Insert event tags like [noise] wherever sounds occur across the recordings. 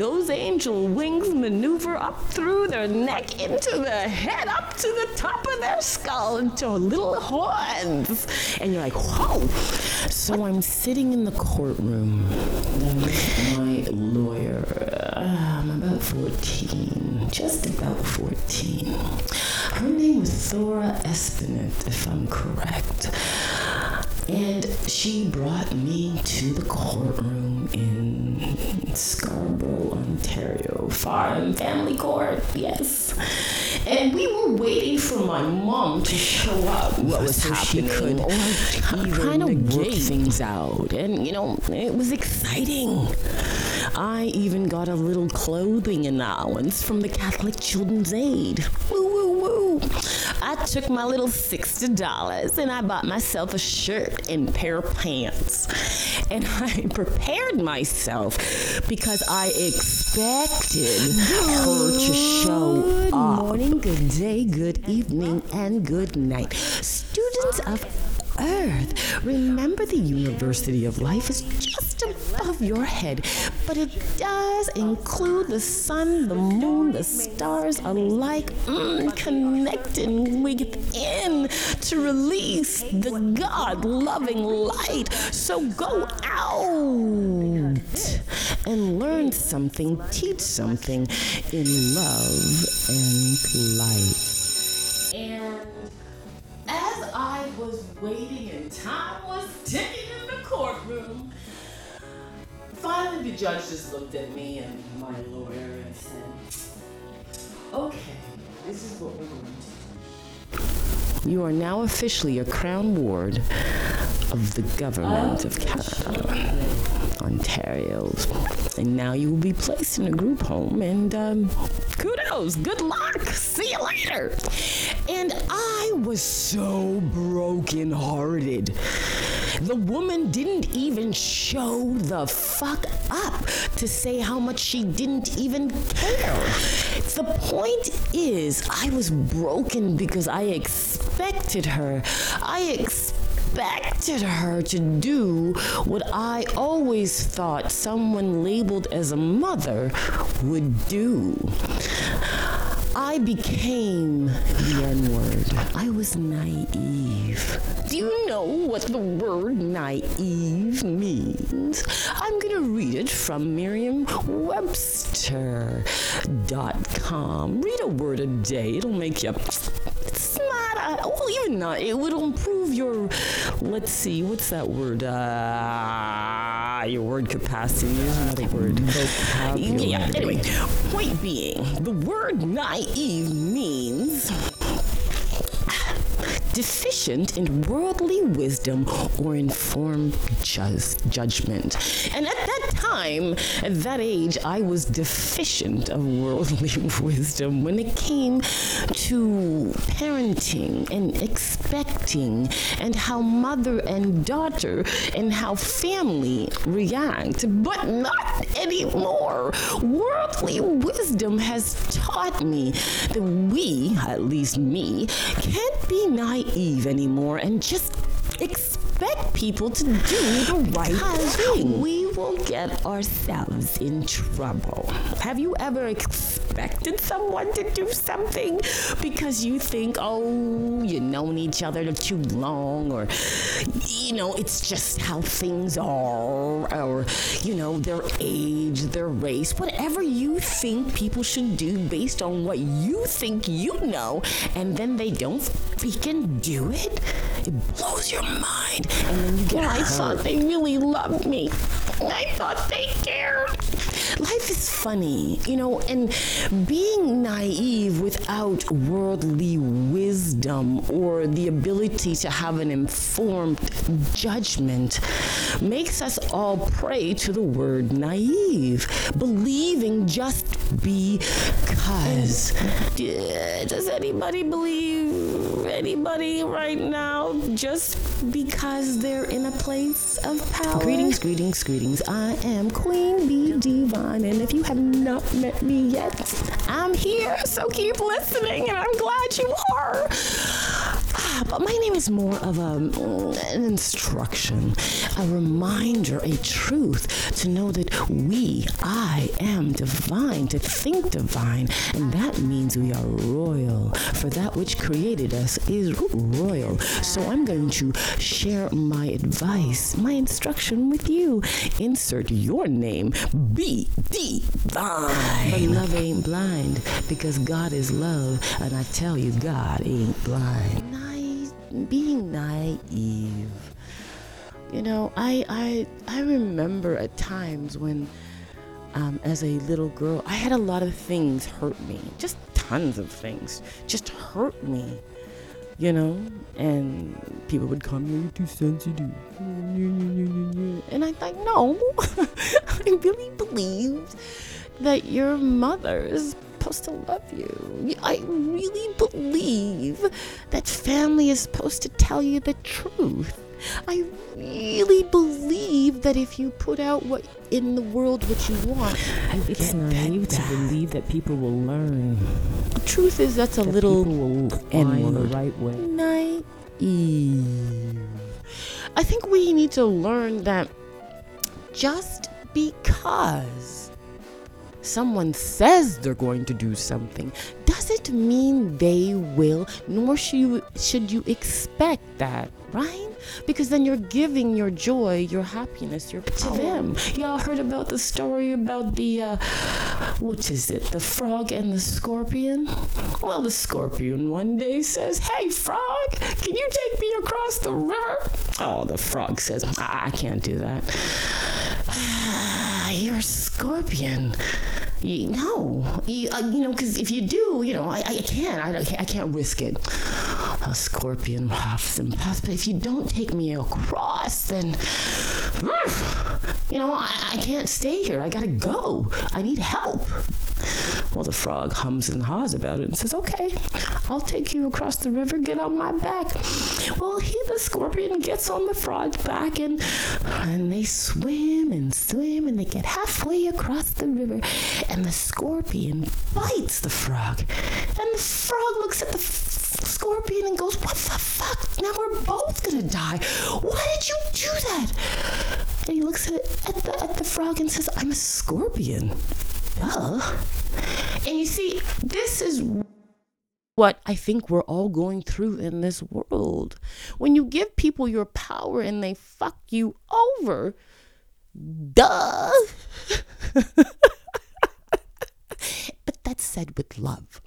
those angel wings maneuver up through their neck into their head, up to the top of their skull, into little horns. And you're like, whoa. So I'm sitting in the courtroom. My lawyer, I'm about 14, just about 14. Her name was Thora Espinette, if I'm correct. And she brought me to the courtroom in Scarborough, Ontario, Farm Family Court, yes. And we were waiting for my mom to show up. What was so happening? She could [laughs] kind of work things out. And, you know, it was exciting. I even got a little clothing allowance from the Catholic Children's Aid. I took my little $60 and I bought myself a shirt and pair of pants. And [laughs] I prepared myself because I expected her to show Good up. morning, good day, good evening, and good night. Students of Earth, remember the University of Life is just above your head, but it does include the sun, the moon, the stars alike, mm, connecting within to release the God loving light. So go out and learn something, teach something in love and light. And as I was waiting and time was ticking in the courtroom, finally the judge just looked at me and my lawyer and said, Okay, this is what we're going to do. You are now officially a crown ward of the government of Canada, Ontario. And now you will be placed in a group home and um, kudos, good luck, see you later. And I was so brokenhearted. The woman didn't even show the fuck up to say how much she didn't even care. The point is, I was broken because I expected her. I expected her to do what I always thought someone labeled as a mother would do. I became the N word. I was naive. Do you know what the word naive means? I'm going to read it from Merriam-Webster.com. Read a word a day. It'll make you smarter. Well, even not. It would improve your, let's see, what's that word? Uh, your word capacity is another word. Yeah, anyway, point being, the word naive deficient in worldly wisdom or informed jus- judgment. And at that time, at that age, I was deficient of worldly [laughs] wisdom when it came to parenting and expecting and how mother and daughter and how family react. But not anymore. Worldly wisdom has taught me that we, at least me, can't be naive anymore and just expect people to do the right thing. We will get ourselves in trouble. Have you ever expected someone to do something because you think, oh, you've known each other too long, or, you know, it's just how things are, or, you know, their age, their race, whatever you think people should do based on what you think you know, and then they don't freaking do it? It blows your mind, and then you get I thought they really loved me. I thought they cared. Life is funny, you know, and being naive without worldly wisdom or the ability to have an informed judgment makes us all prey to the word naive, believing just because. Does anybody believe anybody right now just because they're in a place of power? Greetings, greetings, greetings. I am Queen B Divine, and if you have not met me yet, I'm here, so keep listening, and I'm glad you are. But my name is more of a, an instruction, a reminder, a truth to know that we, I am divine, to think divine, and that means we are royal. For that which created us is royal. So I'm going to share my advice, my instruction with you. Insert your name, be divine. But love ain't blind because God is love, and I tell you, God ain't blind. Being naive. You know, I I I remember at times when um, as a little girl, I had a lot of things hurt me. Just tons of things just hurt me. You know, and people would come, you're too sensitive. And I thought, no, [laughs] I really believed that your mother is supposed to love you. I really believe that family is supposed to tell you the truth. I really believe that if you put out what in the world what you want, you it's naive to believe that people will learn. The truth is that's a that little N the right way. Naive. I think we need to learn that just because someone says they're going to do something doesn't mean they will, nor should you, should you expect that, right? Because then you're giving your joy, your happiness, your power. to them. Y'all heard about the story about the, uh, what is it, the frog and the scorpion? Well, the scorpion one day says, Hey, frog, can you take me across the river? Oh, the frog says, I can't do that. Scorpion. You, no, you, uh, you know, because if you do, you know, I, I can't. I, I can't risk it. A scorpion huffs and puffs, but if you don't take me across, then, you know, I, I can't stay here. I gotta go. I need help. Well, the frog hums and haws about it and says, Okay, I'll take you across the river, get on my back. Well, he, the scorpion, gets on the frog's back and, and they swim and swim and they get halfway across the river. And the scorpion bites the frog. And the frog looks at the scorpion and goes, What the fuck? Now we're both gonna die. Why did you do that? And he looks at, at, the, at the frog and says, I'm a scorpion. Duh. And you see, this is what I think we're all going through in this world. When you give people your power and they fuck you over, duh. [laughs] but that's said with love.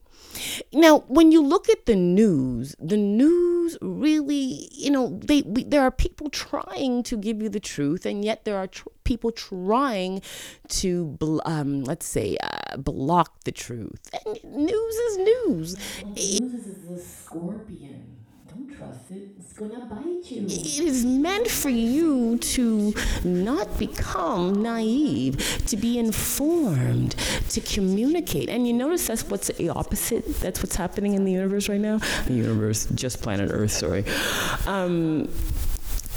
Now, when you look at the news, the news really, you know, they we, there are people trying to give you the truth, and yet there are tr- people trying to, um, let's say, uh, block the truth. And news is news. news is a scorpion. Don't trust it. It's gonna bite you. It is meant for you to not become naive, to be informed, to communicate. And you notice that's what's the opposite. That's what's happening in the universe right now. The universe, just planet Earth. Sorry. Um,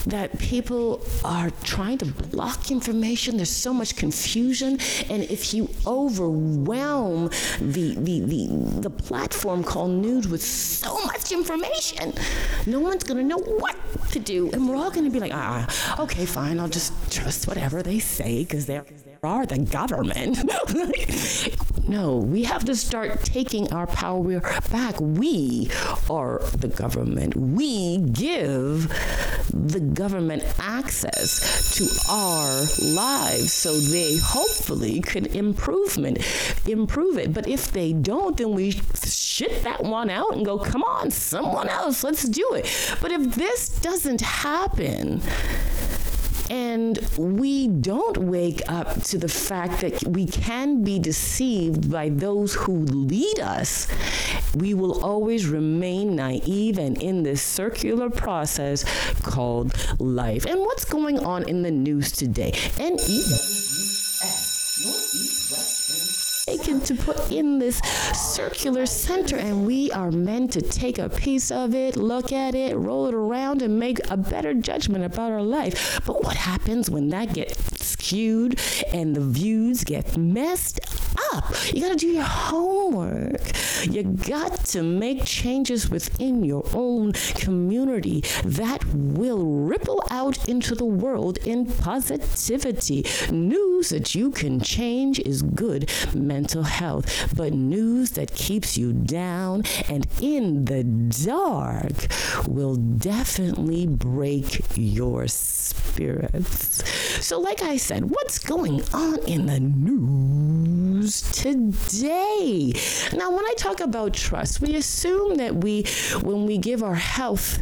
that people are trying to block information. There's so much confusion. And if you overwhelm the, the, the, the platform called news with so much information, no one's going to know what to do. And we're all going to be like, ah, okay, fine, I'll just trust whatever they say because they're are the government. [laughs] no, we have to start taking our power back. We are the government. We give the government access to our lives so they hopefully can improvement improve it. But if they don't, then we shit that one out and go, come on, someone else, let's do it. But if this doesn't happen, and we don't wake up to the fact that we can be deceived by those who lead us. We will always remain naive and in this circular process called life. And what's going on in the news today? And to put in this circular center and we are meant to take a piece of it, look at it, roll it around and make a better judgment about our life. But what happens when that gets skewed and the views get messed up. You got to do your homework. You got to make changes within your own community that will ripple out into the world in positivity. News that you can change is good mental health, but news that keeps you down and in the dark will definitely break your spirits. So, like I said, what's going on in the news today? Now, when I talk about trust, we assume that we, when we give our health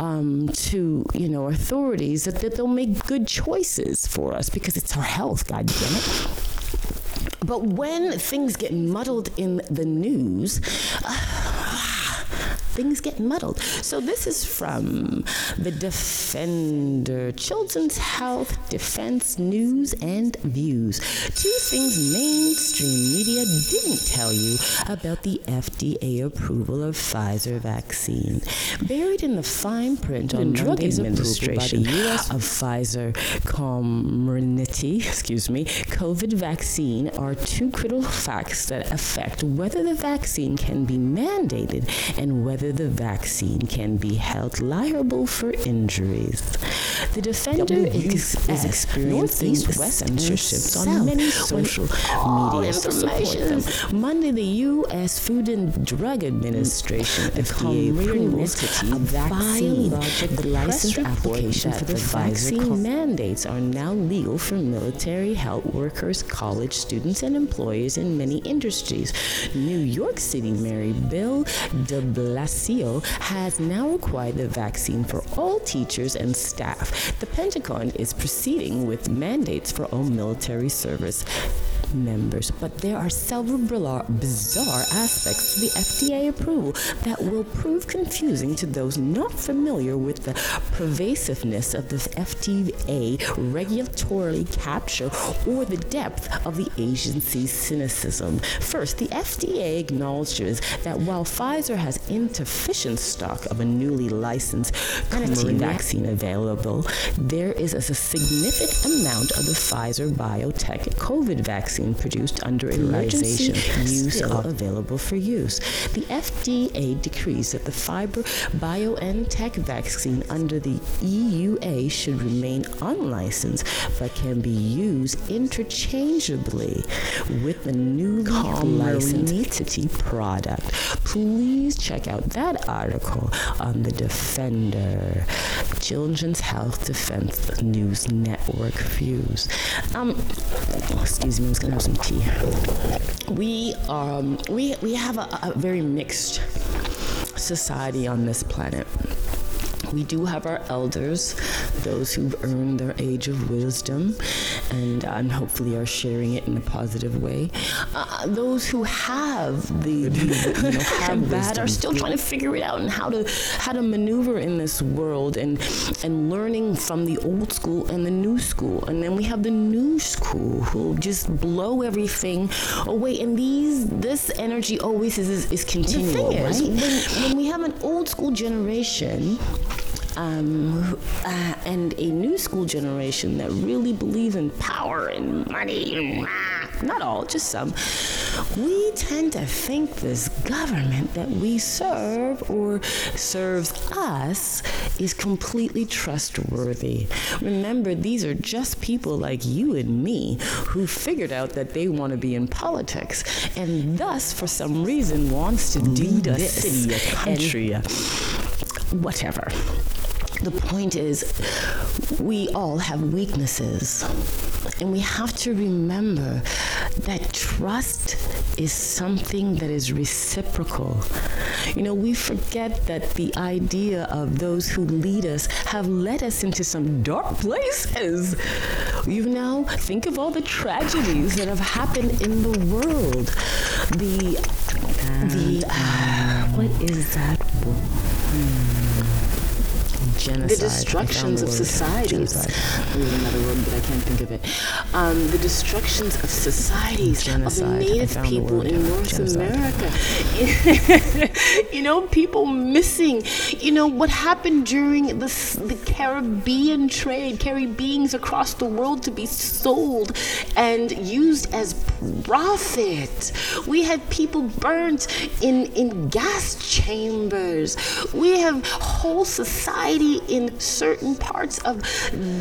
um, to, you know, authorities, that, that they'll make good choices for us because it's our health, God damn it. But when things get muddled in the news, uh, things get muddled. So this is from the Defender, Children's Health Defense News and Views. Two things mainstream media didn't tell you about the FDA approval of Pfizer vaccine. Buried in the fine print on Drug Administration of Pfizer Comirnaty, excuse me, COVID vaccine are two critical facts that affect whether the vaccine can be mandated and whether whether the vaccine can be held liable for injuries. The defender is, is experiencing censorships on many social media information. Monday, the U.S. Food and Drug Administration FDA approves a vaccine. The license application for the vaccine mandates are now legal for military, health workers, college students, and employers in many industries. New York City Mayor Bill de Blasio Blasio has now required the vaccine for all teachers and staff. The Pentagon is proceeding with mandates for all military service members, but there are several bizarre aspects to the FDA approval that will prove confusing to those not familiar with the pervasiveness of the FDA regulatory capture or the depth of the agency's cynicism. First, the FDA acknowledges that while Pfizer has insufficient stock of a newly licensed COVID vaccine available, there is a significant amount of the Pfizer BioNTech COVID vaccine produced under emergency use are available for use. The FDA decrees that the Pfizer BioNTech vaccine under the EUA should remain unlicensed but can be used interchangeably with the newly licensed product. Please check out that article on the Defender Children's Health Defense News Network views. Um, excuse me, Tea. We um we we have a, a very mixed society on this planet. We do have our elders, those who've earned their age of wisdom and, uh, and hopefully are sharing it in a positive way. Uh, those who have the, you know, have [laughs] that are still trying to figure it out and how to how to maneuver in this world and and learning from the old school and the new school. And then we have the new school who just blow everything away. And these this energy always is is, is continual, the thing is, right? When, when we have an old school generation um, uh, and a new school generation that really believe in power and money. Not all, just some. We tend to think this government that we serve or serves us is completely trustworthy. Remember, these are just people like you and me who figured out that they want to be in politics and thus, for some reason, wants to lead a city, a country, a whatever the point is, we all have weaknesses. And we have to remember that trust is something that is reciprocal. You know, we forget that the idea of those who lead us have led us into some dark places. You know, think of all the tragedies that have happened in the world. The, the, uh, what is that? Hmm Genocide. the destructions the of societies. Genocide. There's another word, but I can't think of it. Um, the destructions of societies Genocide. Of the native the people in North Genocide. America. [laughs] you know, people missing. You know what happened during the the Caribbean trade, Caribbeans across the world to be sold and used as profit. We had people burnt in in gas chambers. We have whole society in certain parts of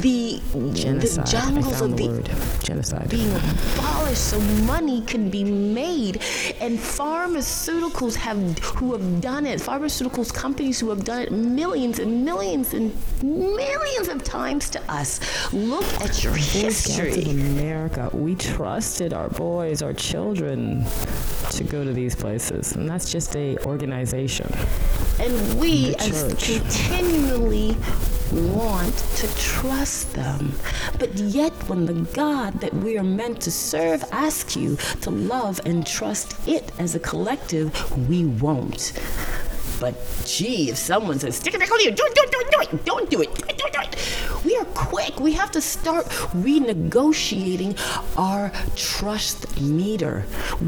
the Genocide. the jungles of the the. Genocide. being abolished so money could be made and pharmaceuticals have who have done it pharmaceuticals companies who have done it millions and millions and millions of times to us look at your Boy Scouts of history America, we trusted our boys, our children to go to these places. And that's just a organization. and we as church. Continually want to trust them. But yet when the god that we are meant to serve asks you to love and trust it as a collective we won't but gee, if someone says, stick it back on you, do it, do it, do it, do it, don't do it, do it, do it, do it. We are quick. We have to start renegotiating our trust meter.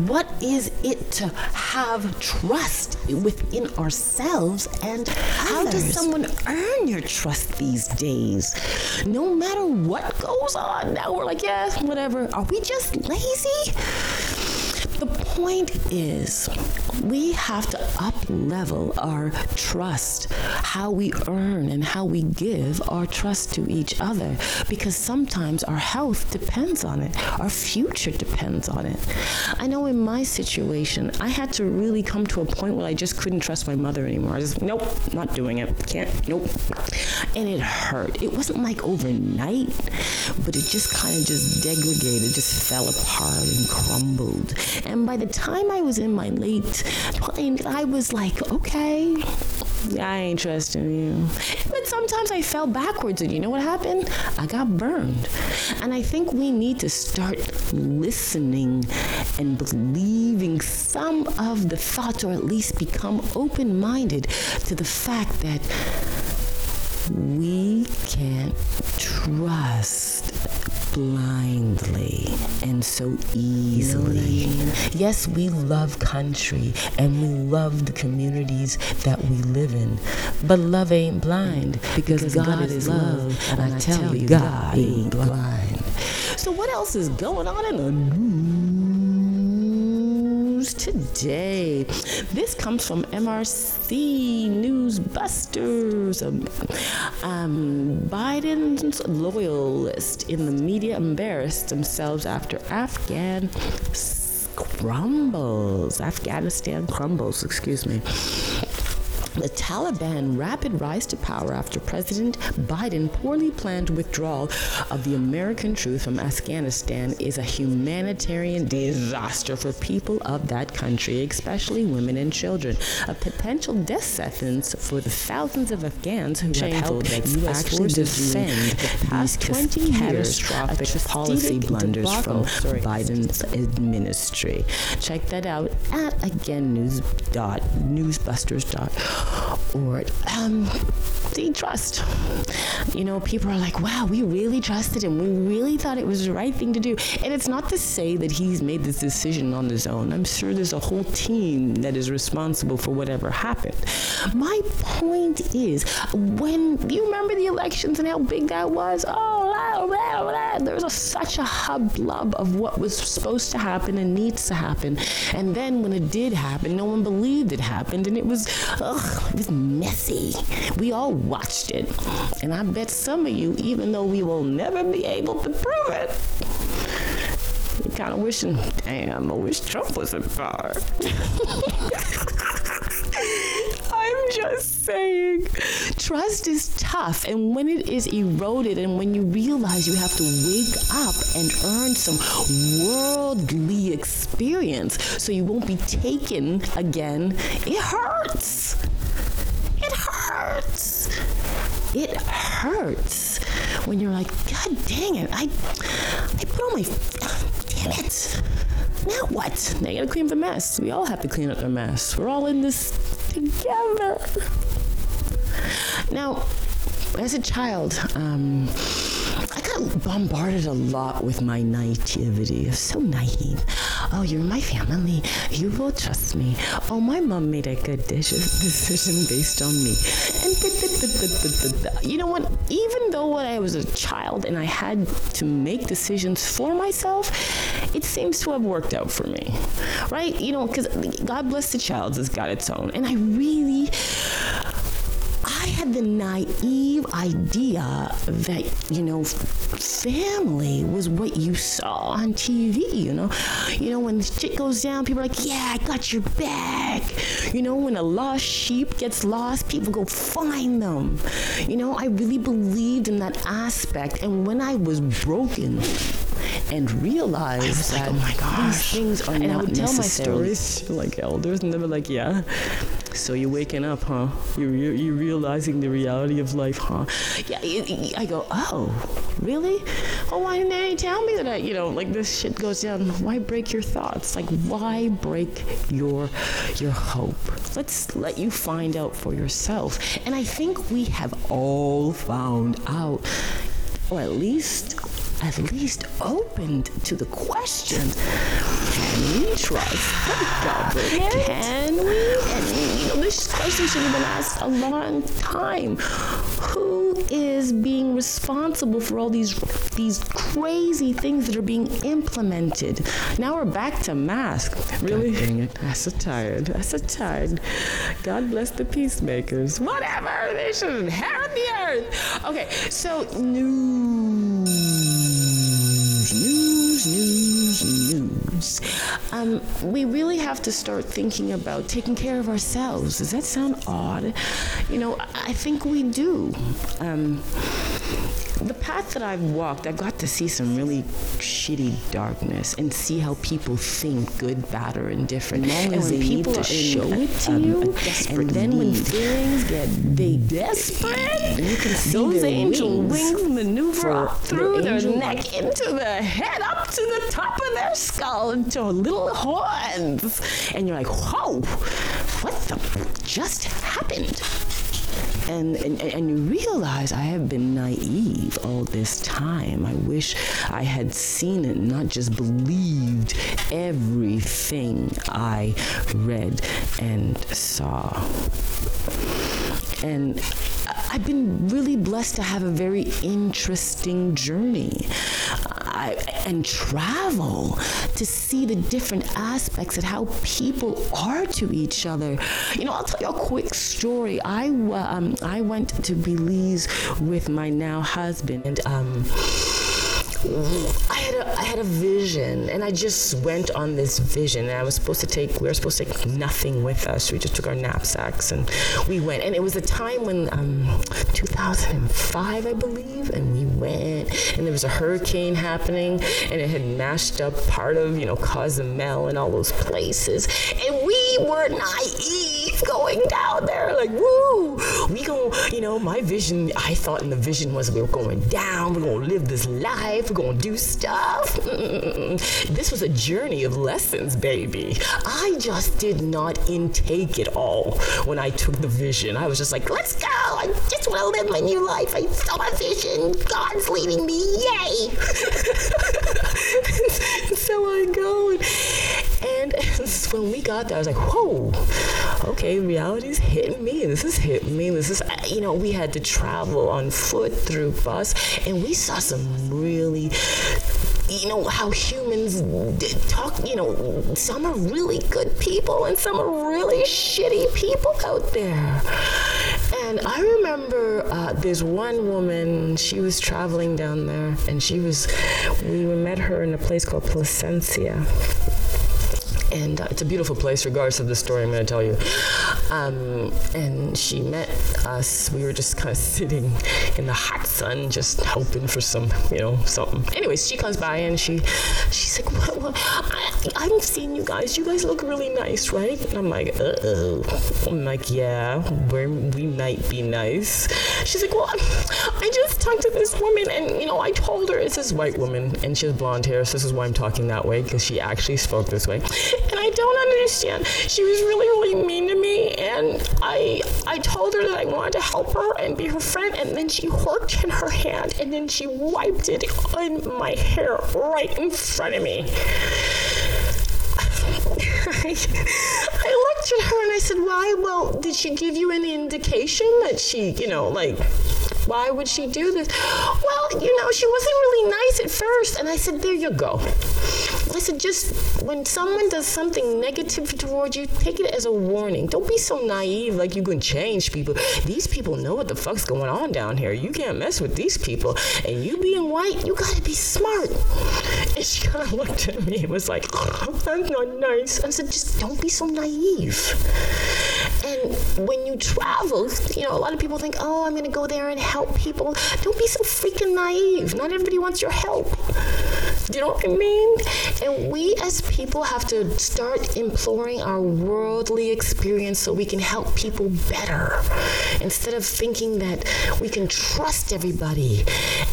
What is it to have trust within ourselves and how does someone earn your trust these days? No matter what goes on, now we're like, yeah, whatever. Are we just lazy? The point is, we have to up level our trust, how we earn and how we give our trust to each other, because sometimes our health depends on it, our future depends on it. I know in my situation, I had to really come to a point where I just couldn't trust my mother anymore. I just, nope, not doing it. Can't, nope. And it hurt. It wasn't like overnight, but it just kind of just degraded, just fell apart and crumbled. And by the time I was in my late 20s, I was like, okay, I ain't trusting you. But sometimes I fell backwards, and you know what happened? I got burned. And I think we need to start listening and believing some of the thoughts, or at least become open minded to the fact that we can't trust blindly and so easily. Yes, we love country and we love the communities that we live in, but love ain't blind because, God, is love, and, I tell you, God ain't blind. So, what else is going on in the news today? This comes from MRC Newsbusters. Um, um, Biden's loyalists in the media embarrassed themselves after Afghan crumbles. Afghanistan crumbles, excuse me. The Taliban rapid rise to power after President Biden poorly planned withdrawal of the American troops from Afghanistan is a humanitarian disaster for people of that country, especially women and children. A potential death sentence for the thousands of Afghans who have helped that U.S. actually defend the past 20 years, catastrophic policy blunders debacle from sorry. Biden's administry. Check that out at again org. Um, the trust. You know, people are like, "Wow, we really trusted him. We really thought it was the right thing to do." And it's not to say that he's made this decision on his own. I'm sure there's a whole team that is responsible for whatever happened. My point is, when you remember the elections and how big that was, oh, blah, blah, blah, there was a, such a hubbub of what was supposed to happen and needs to happen. And then when it did happen, no one believed it happened, and it was, ugh, it was messy. We all watched it, and I bet some of you, even though we will never be able to prove it. You're kind of wishing, damn, I wish Trump was in power. [laughs] I'm just saying. Trust is tough, and when it is eroded, and when you realize you have to wake up and earn some worldly experience so you won't be taken again, it hurts. It hurts. It hurts when you're like, God dang it, I, I put on my, damn it. Now what? Now you gotta clean up the mess. We all have to clean up the mess. We're all in this together. Now, as a child, um, Got bombarded a lot with my naivety. So naive. Oh, you're my family. You will trust me. Oh, my mom made a good decision based on me. And you know what? Even though when I was a child and I had to make decisions for myself, it seems to have worked out for me. Right? You know, because God bless the child has got its own. And I really I had the naive idea that, you know, family was what you saw on TV, you know. You know, when shit goes down, people are like, yeah, I got your back. You know, when a lost sheep gets lost, people go find them. You know, I really believed in that aspect. And when I was broken, and realized that like, oh my gosh, these things are and not I would tell my stories to like elders, and they were like, yeah. So you're waking up, huh? You're, you're, realizing the reality of life, huh? Yeah, I go, oh, really? Oh, why didn't they tell me that I, you know, like this shit goes down? Why break your thoughts? Like, why break your your hope? Let's let you find out for yourself. And I think we have all found out, or at least at least opened to the question we trust government? Can we? And you know, this question should have been asked a long time. Who is being responsible for all these these crazy things that are being implemented? Now we're back to mask. Really? God dang it. I'm so tired. I'm so tired. God bless the peacemakers. Whatever. They should inherit the earth. Okay, so news news, news, news. Um, we really have to start thinking about taking care of ourselves. Does that sound odd? You know, I think we do. Um, the path that I've walked, I've got to see some really shitty darkness and see how people think good, bad, or indifferent. And when people to show it to um, you, and then need. when feelings get they desperate, you can see those angel wings, wings maneuver through their neck into the head, up to the top of their skull, into little horns, and you're like, whoa, what the just happened? and, and, and you realize I have been naive all this time. I wish I had seen it, not just believed everything I read and saw. And I've been really blessed to have a very interesting journey. I, and travel to see the different aspects of how people are to each other. You know, I'll tell you a quick story. I um, I went to Belize with my now husband, and um, I had a I had a vision and I just went on this vision and I was supposed to take we were supposed to take nothing with us. We just took our knapsacks and we went and it was a time when um 2005 I believe and we went and there was a hurricane happening and it had mashed up part of, you know, Cozumel and all those places. And we were naive going down there like woo we go you know my vision I thought in the vision was we were going down we're going to live this life we're going to do stuff. This was a journey of lessons, baby. I just did not intake it all when I took the vision. I was just like, let's go. I just want to live my new life. I saw my vision. God's leading me. Yay. [laughs] when we got there, I was like, whoa, okay, reality's hitting me. This is hitting me. This is, you know, we had to travel on foot through bus and we saw some really you know how humans talk you know some are really good people and some are really shitty people out there and i remember uh, there's one woman she was traveling down there and she was we met her in a place called placencia and uh, it's a beautiful place regardless of the story i'm going to tell you. Um, and she met us. We were just kind of sitting in the hot sun just hoping for some you know something. Anyways she comes by and she she's like what, what? I, i'm seeing you guys. You guys look really nice right? And i'm like uh-oh. I'm like yeah we we might be nice. She's like well [laughs] i just talked to this woman and you know i told her it's this white woman and she has blonde hair so this is why i'm talking that way because she actually spoke this way I don't understand. She was really, really mean to me, and I I told her that I wanted to help her and be her friend, and then she worked in her hand, and then she wiped it on my hair right in front of me. [laughs] I, looked at her and I said, Why? Well, did she give you any indication that she, you know, like, why would she do this? Well, you know, she wasn't really nice at first. And I said, There you go. I said, just when someone does something negative towards you, take it as a warning. Don't be so naive like you can change people. These people know what the fuck's going on down here. You can't mess with these people. And you being white, you gotta be smart. [laughs] And she kind of looked at me and was like, [laughs] that's not nice. I said, just don't be so naive. When you travel, you know, a lot of people think, oh, I'm going to go there and help people. Don't be so freaking naive. Not everybody wants your help. Do you know what I mean? And we as people have to start imploring our worldly experience so we can help people better instead of thinking that we can trust everybody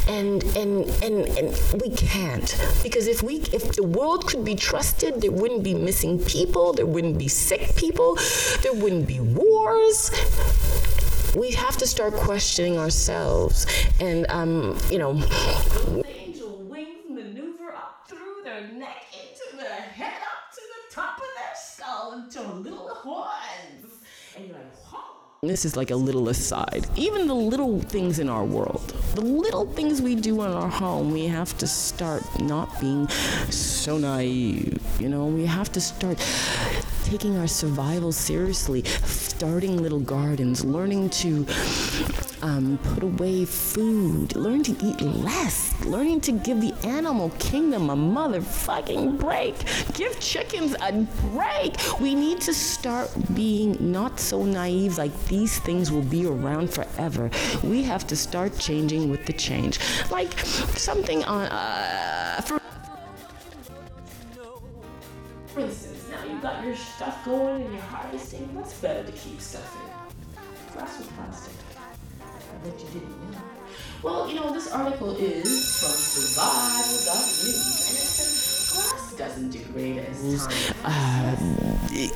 and and and, and we can't because if we if the world could be trusted there wouldn't be missing people there wouldn't be sick people there wouldn't be wars we have to start questioning ourselves and um you know those angel wings maneuver up through their neck into their head up to the top of their skull into little horns and you're like whoa This is like a little aside. Even the little things in our world, the little things we do in our home, we have to start not being so naive. You know, we have to start taking our survival seriously, starting little gardens, learning to um, put away food, learn to eat less, learning to give the animal kingdom a motherfucking break. Give chickens a break. We need to start being not so naive like these things will be around forever. We have to start changing with the change. Like something on, uh, for, instance, got your stuff going and you're harvesting. What's better to keep stuff in? Glass or plastic? I bet you didn't know. Well, you know, this article is from survival.news, and it says doesn't degrade as time. Uh,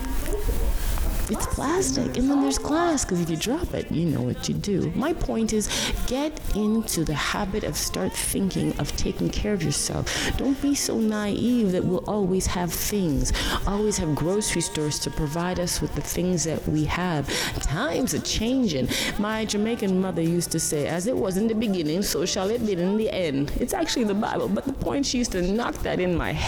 it's plastic and then there's glass because if you drop it you know what you do. My point is get into the habit of start thinking of taking care of yourself. Don't be so naive that we'll always have things. Always have grocery stores to provide us with the things that we have. Times are changing. My jamaican mother used to say as it was in the beginning so shall it be in the end. It's actually the bible but the point she used to knock that in my head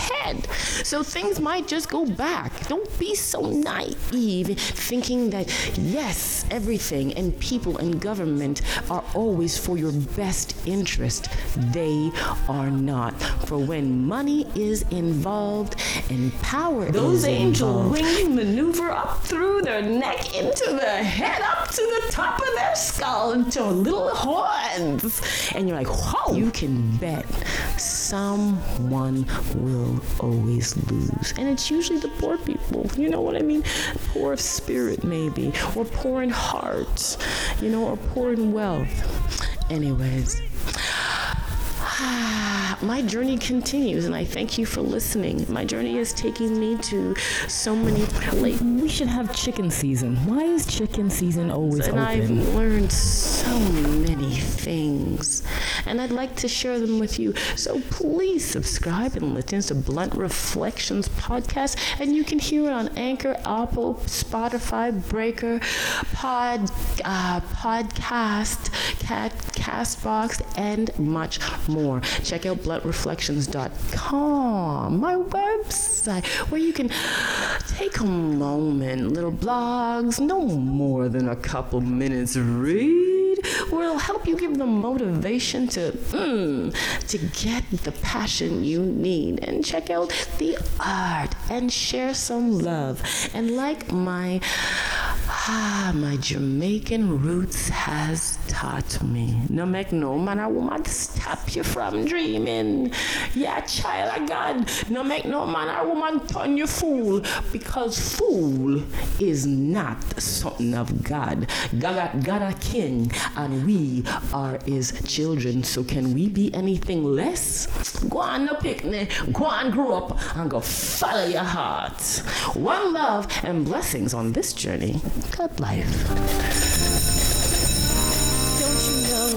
so things might just go back don't be so naive thinking that yes, everything and people and government are always for your best interest. They are not. For when money is involved and power those angel wings maneuver up through their neck into the head up to the top of their skull into little horns. And you're like, whoa, you can bet someone will always lose. And it's usually the poor people. You know what I mean? Poor of spirit, maybe, or poor in heart, you know, or poor in wealth. Anyways, [sighs] my journey continues and I thank you for listening. My journey is taking me to so many places. We should have chicken season. Why is chicken season always and open? I've learned so many things and I'd like to share them with you. So please subscribe and listen to Blunt Reflections podcast and you can hear it on Anchor, Apple, Spotify, Breaker, Pod uh, podcast, Cat Castbox and much more. Check out bluntreflections.com, my website, where you can take a moment, little blogs, no more than a couple minutes read, [laughs] it'll help you give them motivation to mm, to get the passion you need. And check out the art and share some love. And like my ah, my Jamaican roots has taught me. No make no man a woman stop you from dreaming. yeah, child of God. No make no man or woman turn you fool because fool is not something of God. God, God a king and we are his children. So can we be anything less? Go on the picnic. Go on, grow up and go follow your heart. One love and blessings on this journey. Good life. Don't you know?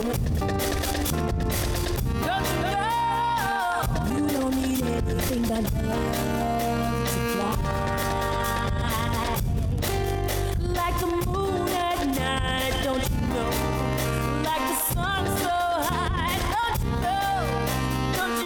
ating love.